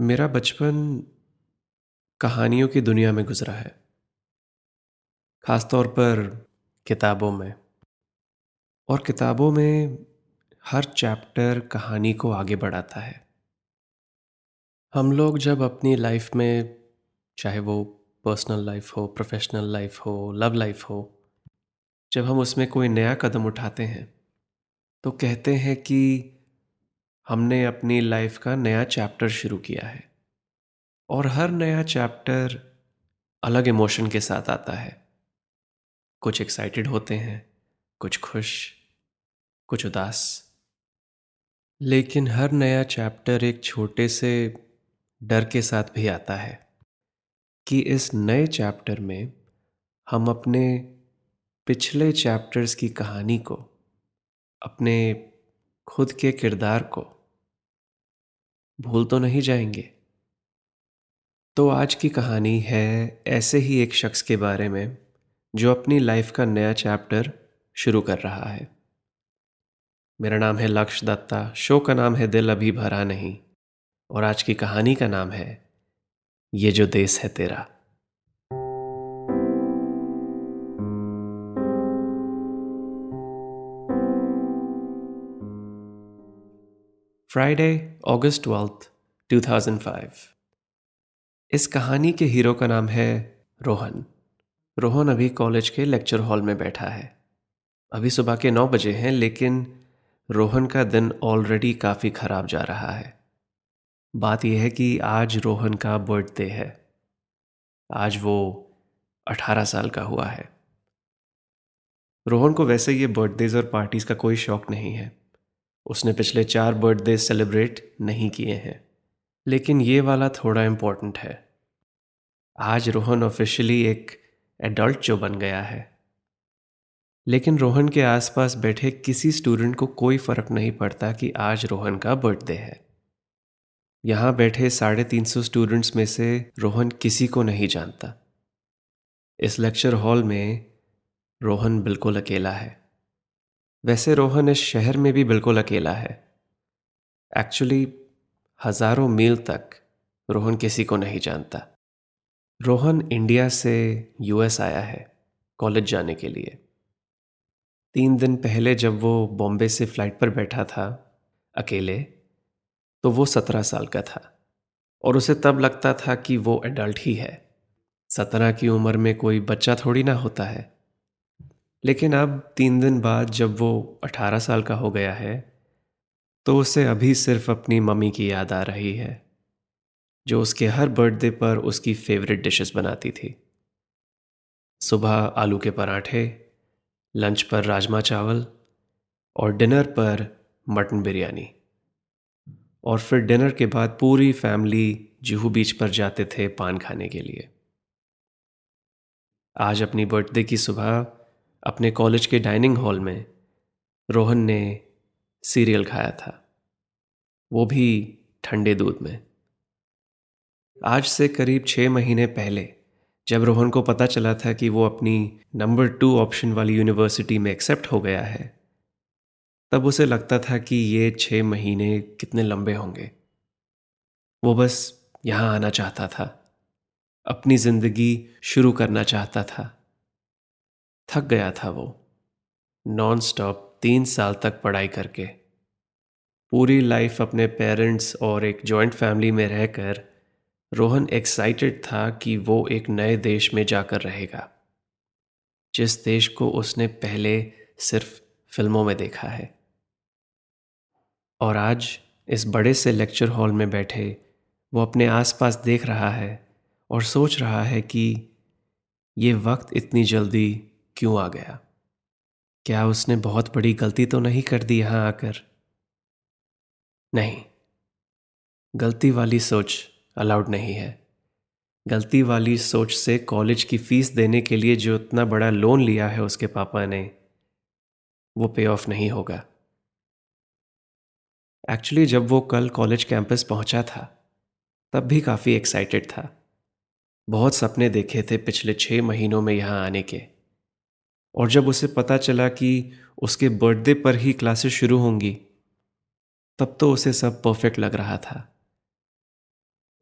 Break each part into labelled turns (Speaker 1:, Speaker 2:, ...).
Speaker 1: मेरा बचपन कहानियों की दुनिया में गुजरा है ख़ास तौर पर किताबों में। और किताबों में हर चैप्टर कहानी को आगे बढ़ाता है। हम लोग जब अपनी लाइफ में, चाहे वो पर्सनल लाइफ हो, प्रोफेशनल लाइफ हो, लव लाइफ हो, जब हम उसमें कोई नया कदम उठाते हैं तो कहते हैं कि हमने अपनी लाइफ का नया चैप्टर शुरू किया है। और हर नया चैप्टर अलग इमोशन के साथ आता है। कुछ एक्साइटेड होते हैं, कुछ खुश, कुछ उदास। लेकिन हर नया चैप्टर एक छोटे से डर के साथ भी आता है कि इस नए चैप्टर में हम अपने पिछले चैप्टर्स की कहानी को, अपने खुद के किरदार को। भूल तो नहीं जाएँगे। तो आज की कहानी है ऐसे ही एक शख्स के बारे में, जो अपनी लाइफ का नया चैप्टर शुरू कर रहा है। मेरा नाम है लक्ष्य दत्ता, शो का नाम है दिल अभी भरा नहीं, और आज की कहानी का नाम है, ये जो देश है तेरा। फ्राइडे अगस्त ट्वेल्थ 2005 इस कहानी के हीरो का नाम है रोहन। रोहन अभी कॉलेज के लेक्चर हॉल में बैठा है। अभी सुबह के नौ बजे हैं, लेकिन रोहन का दिन ऑलरेडी काफ़ी ख़राब जा रहा है। बात यह है कि आज रोहन का बर्थडे है। आज वो अठारह साल का हुआ है। रोहन को वैसे ये बर्थडेज और पार्टीज़ का कोई शौक नहीं है। उसने पिछले चार बर्थडे सेलिब्रेट नहीं किए हैं। लेकिन ये वाला थोड़ा इम्पोर्टेंट है। आज रोहन ऑफिशियली एक एडल्ट जो बन गया है। लेकिन रोहन के आसपास बैठे किसी स्टूडेंट को कोई फ़र्क नहीं पड़ता कि आज रोहन का बर्थडे है। यहाँ बैठे साढ़े तीन सौ स्टूडेंट्स में से रोहन किसी को नहीं जानता। इस लेक्चर हॉल में रोहन बिल्कुल अकेला है। वैसे रोहन इस शहर में भी बिल्कुल अकेला है। एक्चुअली हज़ारों मील तक रोहन किसी को नहीं जानता। रोहन इंडिया से यूएस आया है, कॉलेज जाने के लिए। तीन दिन पहले जब वो बॉम्बे से फ़्लाइट पर बैठा था, अकेले तो वो सत्रह साल का था। और उसे तब लगता था कि वो एडल्ट ही है। सत्रह की उम्र में कोई बच्चा थोड़ी ना होता है। लेकिन अब तीन दिन बाद जब वो अठारह साल का हो गया है तो उसे अभी सिर्फ़ अपनी मम्मी की याद आ रही है, जो उसके हर बर्थडे पर उसकी फेवरेट डिशेस बनाती थी। सुबह आलू के पराठे लंच पर राजमा चावल और डिनर पर मटन बिरयानी। और फिर डिनर के बाद पूरी फैमिली जुहू बीच पर जाते थे पान खाने के लिए। आज अपनी बर्थडे की सुबह अपने कॉलेज के डाइनिंग हॉल में रोहन ने सीरियल खाया था। वो भी ठंडे दूध में। आज से करीब छः महीने पहले जब रोहन को पता चला था कि वो अपनी नंबर टू ऑप्शन वाली यूनिवर्सिटी में एक्सेप्ट हो गया है, तब उसे लगता था कि ये छः महीने कितने लंबे होंगे। वो बस यहाँ आना चाहता था, अपनी ज़िंदगी शुरू करना चाहता था। थक गया था वो। नॉन स्टॉप तीन साल तक पढ़ाई करके। पूरी लाइफ अपने पेरेंट्स और एक जॉइंट फैमिली में रहकर रोहन एक्साइटेड था कि वो एक नए देश में जाकर रहेगा। जिस देश को उसने पहले सिर्फ़ फ़िल्मों में देखा है। और आज इस बड़े से लेक्चर हॉल में बैठे वो अपने आसपास देख रहा है और सोच रहा है कि ये वक्त इतनी जल्दी क्यों आ गया? क्या उसने बहुत बड़ी गलती तो नहीं कर दी यहाँ आकर? नहीं। गलती वाली सोच अलाउड नहीं है। गलती वाली सोच से कॉलेज की फ़ीस देने के लिए जो इतना बड़ा लोन लिया है उसके पापा ने, वो पे ऑफ़ नहीं होगा। एक्चुअली जब वो कल कॉलेज कैंपस पहुँचा था, तब भी काफ़ी एक्साइटेड था। बहुत सपने देखे थे पिछले छः महीनों में यहाँ आने के। और जब उसे पता चला कि उसके बर्थडे पर ही क्लासेस शुरू होंगी, तब तो उसे सब परफेक्ट लग रहा था।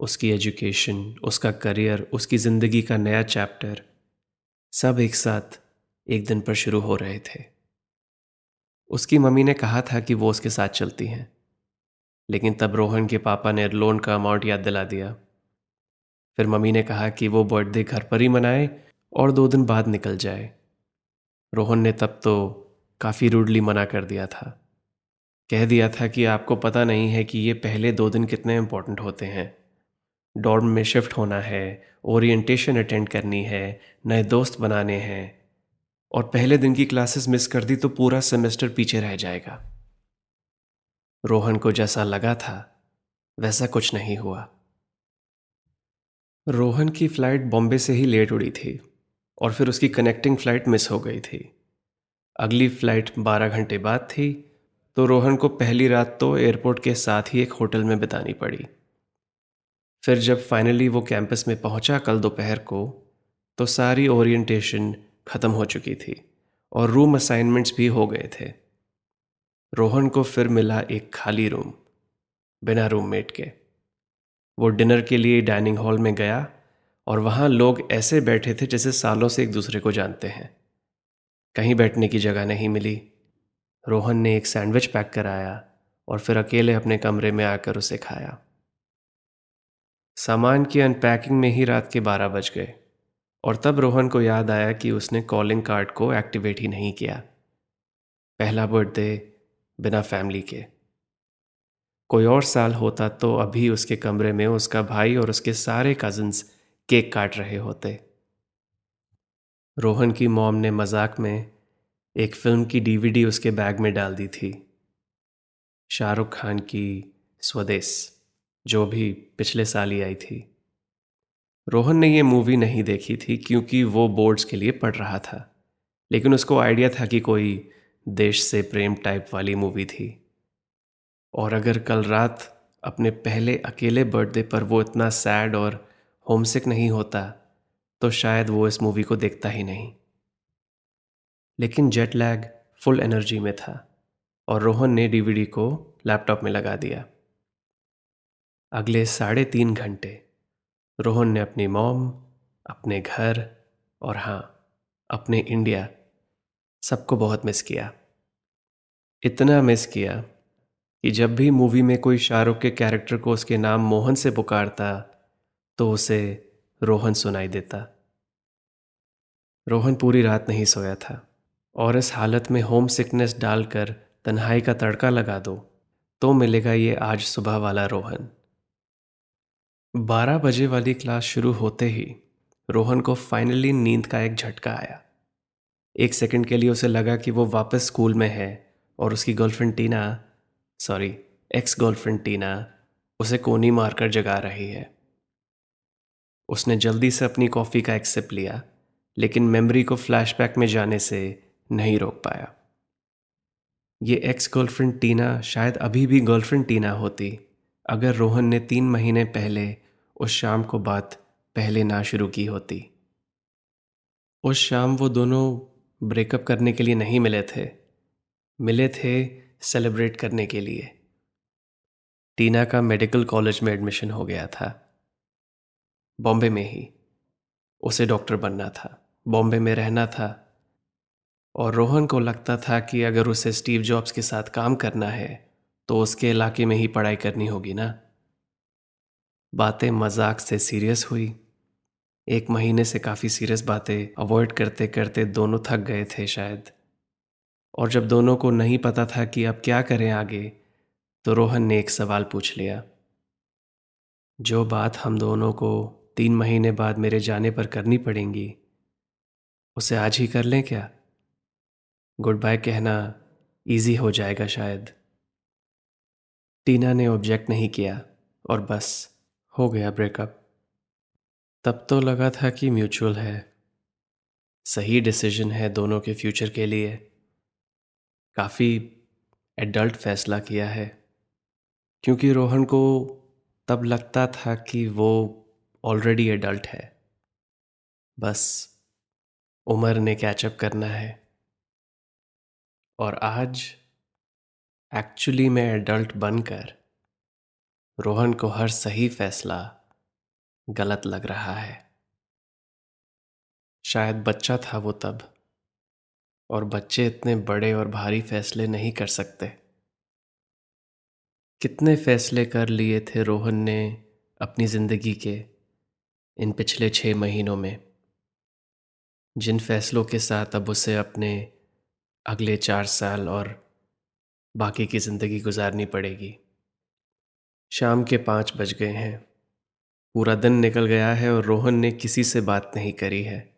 Speaker 1: उसकी एजुकेशन उसका करियर उसकी ज़िंदगी का नया चैप्टर सब एक साथ एक दिन पर शुरू हो रहे थे। उसकी मम्मी ने कहा था कि वो उसके साथ चलती हैं, लेकिन तब रोहन के पापा ने लोन का अमाउंट याद दिला दिया। फिर मम्मी ने कहा कि वो बर्थडे घर पर ही मनाए और दो दिन बाद निकल जाए। रोहन ने तब तो काफ़ी रूडली मना कर दिया था। कह दिया था कि आपको पता नहीं है कि ये पहले दो दिन कितने इंपॉर्टेंट होते हैं। डॉर्म में शिफ्ट होना है ओरिएंटेशन अटेंड करनी है, नए दोस्त बनाने हैं, और पहले दिन की क्लासेस मिस कर दी तो पूरा सेमेस्टर पीछे रह जाएगा। रोहन को जैसा लगा था, वैसा कुछ नहीं हुआ। रोहन की फ़्लाइट बॉम्बे से ही लेट उड़ी थी। और फिर उसकी कनेक्टिंग फ़्लाइट मिस हो गई थी। अगली फ़्लाइट बारह घंटे बाद थी तो रोहन को पहली रात तो एयरपोर्ट के साथ ही एक होटल में बितानी पड़ी। फिर जब फाइनली वो कैंपस में पहुँचा कल दोपहर को तो सारी ओरिएंटेशन ख़त्म हो चुकी थी और रूम असाइनमेंट्स भी हो गए थे। रोहन को फिर मिला एक खाली रूम बिना रूममेट के। वो डिनर के लिए डाइनिंग हॉल में गया और वहाँ लोग ऐसे बैठे थे जैसे सालों से एक दूसरे को जानते हैं। कहीं बैठने की जगह नहीं मिली। रोहन ने एक सैंडविच पैक कराया और फिर अकेले अपने कमरे में आकर उसे खाया। सामान की अनपैकिंग में ही रात के बारह बज गए और तब रोहन को याद आया कि उसने कॉलिंग कार्ड को एक्टिवेट ही नहीं किया। पहला बर्थडे बिना फैमिली के। कोई और साल होता तो अभी उसके कमरे में उसका भाई और उसके सारे कजिन्स केक काट रहे होते। रोहन की मॉम ने मज़ाक में एक फ़िल्म की डीवीडी उसके बैग में डाल दी थी। शाहरुख खान की स्वदेश, जो भी पिछले साल ही आई थी। रोहन ने यह मूवी नहीं देखी थी क्योंकि वो बोर्ड्स के लिए पढ़ रहा था। लेकिन उसको आइडिया था कि कोई देश से प्रेम टाइप वाली मूवी थी। और अगर कल रात अपने पहले अकेले बर्थडे पर वो इतना सैड और होमसिक नहीं होता तो शायद वो इस मूवी को देखता ही नहीं। लेकिन जेट लैग फुल एनर्जी में था, और रोहन ने डीवीडी को लैपटॉप में लगा दिया। अगले साढ़े तीन घंटे, रोहन ने अपनी मॉम अपने घर, और हाँ अपने इंडिया सबको बहुत मिस किया। इतना मिस किया कि जब भी मूवी में कोई शाहरुख के कैरेक्टर को उसके नाम मोहन से पुकारता तो उसे रोहन सुनाई देता। रोहन पूरी रात नहीं सोया था और इस हालत में होम सिकनेस डालकर तन्हाई का तड़का लगा दो तो मिलेगा ये आज सुबह वाला रोहन। बारह बजे वाली क्लास शुरू होते ही रोहन को फाइनली नींद का एक झटका आया। एक सेकंड के लिए उसे लगा कि वो वापस स्कूल में है और उसकी girlfriend Tina sorry ex girlfriend Tina उसे कोनी मारकर जगा रही है। उसने जल्दी से अपनी कॉफ़ी का एक सिप लिया, लेकिन मेमोरी को फ्लैशबैक में जाने से नहीं रोक पाया। ये एक्स गर्लफ्रेंड टीना शायद अभी भी गर्लफ्रेंड टीना होती, अगर रोहन ने तीन महीने पहले उस शाम को बात पहले ना शुरू की होती। उस शाम वो दोनों ब्रेकअप करने के लिए नहीं मिले थे मिले थे सेलिब्रेट करने के लिए। टीना का मेडिकल कॉलेज में एडमिशन हो गया था। बॉम्बे में ही। उसे डॉक्टर बनना था, बॉम्बे में रहना था। और रोहन को लगता था कि अगर उसे स्टीव जॉब्स के साथ काम करना है तो उसके इलाके में ही पढ़ाई करनी होगी ना? बातें मज़ाक से सीरियस हुई। एक महीने से काफ़ी सीरियस बातें अवॉइड करते करते दोनों थक गए थे शायद। और जब दोनों को नहीं पता था कि अब क्या करें आगे तो रोहन ने एक सवाल पूछ लिया। जो बात हम दोनों को तीन महीने बाद मेरे जाने पर करनी पड़ेंगी। उसे आज ही कर लें क्या? गुड बाय कहना इजी हो जाएगा शायद। टीना ने ऑब्जेक्ट नहीं किया और बस हो गया ब्रेकअप तब तो लगा था कि म्यूचुअल है। सही डिसीज़न है दोनों के फ्यूचर के लिए। काफ़ी एडल्ट फैसला किया है। क्योंकि रोहन को तब लगता था कि वो ऑलरेडी एडल्ट है। बस, उम्र ने कैचअप करना है। और आज एक्चुअली मैं एडल्ट बनकर, रोहन को हर सही फैसला गलत लग रहा है। शायद बच्चा था वो तब, और बच्चे इतने बड़े और भारी फैसले नहीं कर सकते। कितने फैसले कर लिए थे रोहन ने अपनी ज़िंदगी के? इन पिछले छः महीनों में। जिन फैसलों के साथ अब उसे अपने अगले चार साल और बाकी की ज़िंदगी गुजारनी पड़ेगी। शाम के पाँच बज गए हैं। पूरा दिन निकल गया है और रोहन ने किसी से बात नहीं करी है।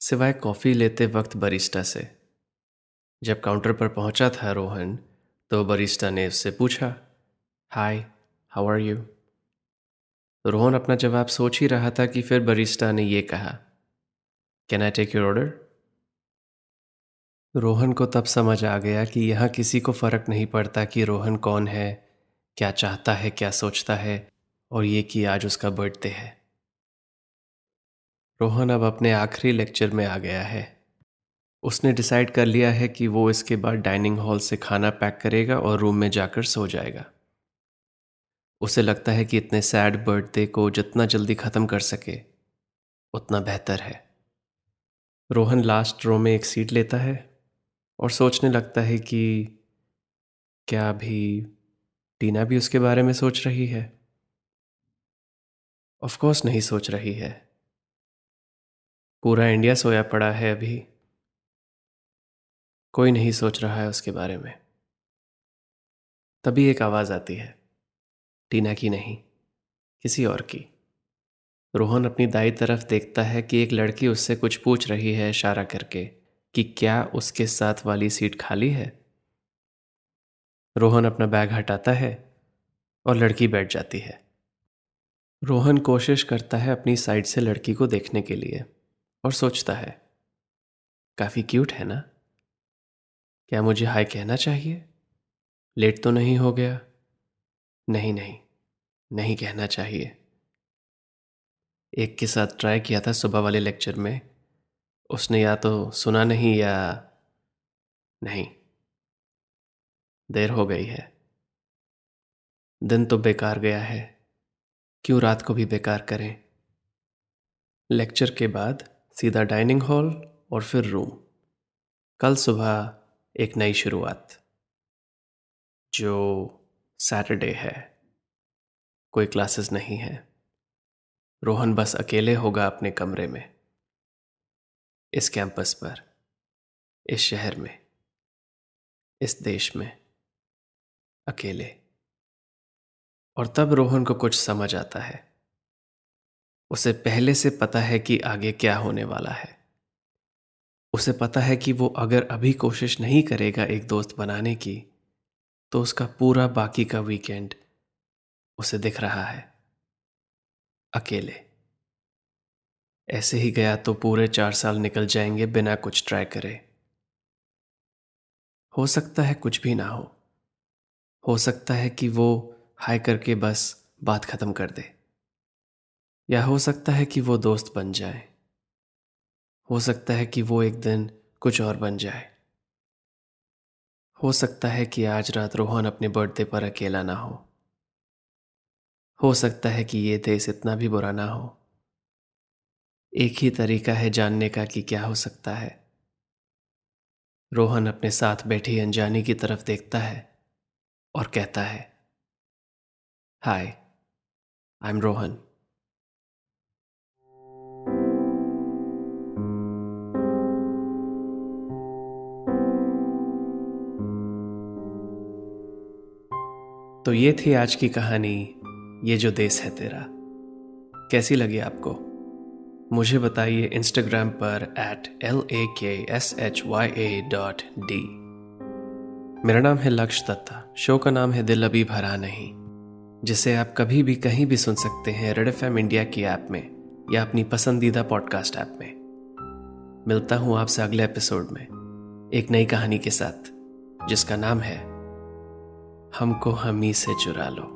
Speaker 1: सिवाय कॉफ़ी लेते वक्त बरिस्टा से। जब काउंटर पर पहुँचा था रोहन तो बरिस्टा ने उससे पूछा, hi, how are you? Rohan अपना जवाब सोच ही रहा था कि फिर बरिस्टा ने यह कहा can I take your order Rohan को तब समझ आ गया कि यहाँ किसी को फ़र्क नहीं पड़ता कि रोहन कौन है, क्या चाहता है, क्या सोचता है, और ये कि आज उसका बर्थडे है। रोहन अब अपने आखिरी लेक्चर में आ गया है। उसने डिसाइड कर लिया है कि वो इसके बाद डाइनिंग हॉल से खाना पैक करेगा और रूम में जाकर सो जाएगा। उसे लगता है कि इतने सैड बर्थडे को जितना जल्दी ख़त्म कर सके, उतना बेहतर है। रोहन लास्ट रो में एक सीट लेता है और सोचने लगता है कि क्या अभी टीना भी उसके बारे में सोच रही है? ऑफ़ कोर्स नहीं सोच रही है। पूरा इंडिया सोया पड़ा है अभी। कोई नहीं सोच रहा है उसके बारे में। तभी एक आवाज़ आती है। टीना की नहीं, किसी और की। रोहन अपनी दाई तरफ़ देखता है कि एक लड़की उससे कुछ पूछ रही है इशारा करके कि क्या उसके साथ वाली सीट खाली है? रोहन अपना बैग हटाता है और लड़की बैठ जाती है। रोहन कोशिश करता है अपनी साइड से लड़की को देखने के लिए और सोचता है, काफ़ी क्यूट है ना? क्या मुझे हाय कहना चाहिए? लेट तो नहीं हो गया? नहीं नहीं। नहीं कहना चाहिए। एक के साथ ट्राई किया था सुबह वाले लेक्चर में। उसने या तो सुना नहीं या नहीं। देर हो गई है। दिन तो बेकार गया है। क्यों रात को भी बेकार करें? लेक्चर के बाद सीधा डाइनिंग हॉल और फिर रूम। कल सुबह एक नई शुरुआत, जो सैटरडे है। कोई क्लासेस नहीं है। रोहन बस अकेले होगा अपने कमरे में। इस कैंपस पर, इस शहर में, इस देश में, अकेले। और तब रोहन को कुछ समझ आता है। उसे पहले से पता है कि आगे क्या होने वाला है। उसे पता है कि वो अगर अभी कोशिश नहीं करेगा एक दोस्त बनाने की तो उसका पूरा बाकी का वीकेंड उसे दिख रहा है। अकेले। ऐसे ही गया तो पूरे चार साल निकल जाएँगे बिना कुछ ट्राई करे। हो सकता है कुछ भी ना हो। हो सकता है कि वो हाई करके बस बात खत्म कर दे। या हो सकता है कि वो दोस्त बन जाए। हो सकता है कि वो एक दिन कुछ और बन जाए। हो सकता है कि आज रात रोहन अपने बर्थडे पर अकेला ना हो। हो सकता है कि ये देश इतना भी बुरा ना हो। एक ही तरीका है जानने का कि क्या हो सकता है। रोहन अपने साथ बैठी अनजानी की तरफ़ देखता है और कहता है, हाय आई एम रोहन. तो ये थी आज की कहानी ये जो देश है तेरा, कैसी लगी आपको? मुझे बताइए इंस्टाग्राम पर at L A K S H Y A dot D मेरा नाम है लक्ष्य दत्ता। शो का नाम है दिल अभी भरा नहीं, जिसे आप कभी भी कहीं भी सुन सकते हैं रेड एफ़ इंडिया की ऐप में या अपनी पसंदीदा पॉडकास्ट ऐप में। मिलता हूँ आपसे अगले एपिसोड में, एक नई कहानी के साथ, जिसका नाम है, हमको हम से चुरा लो।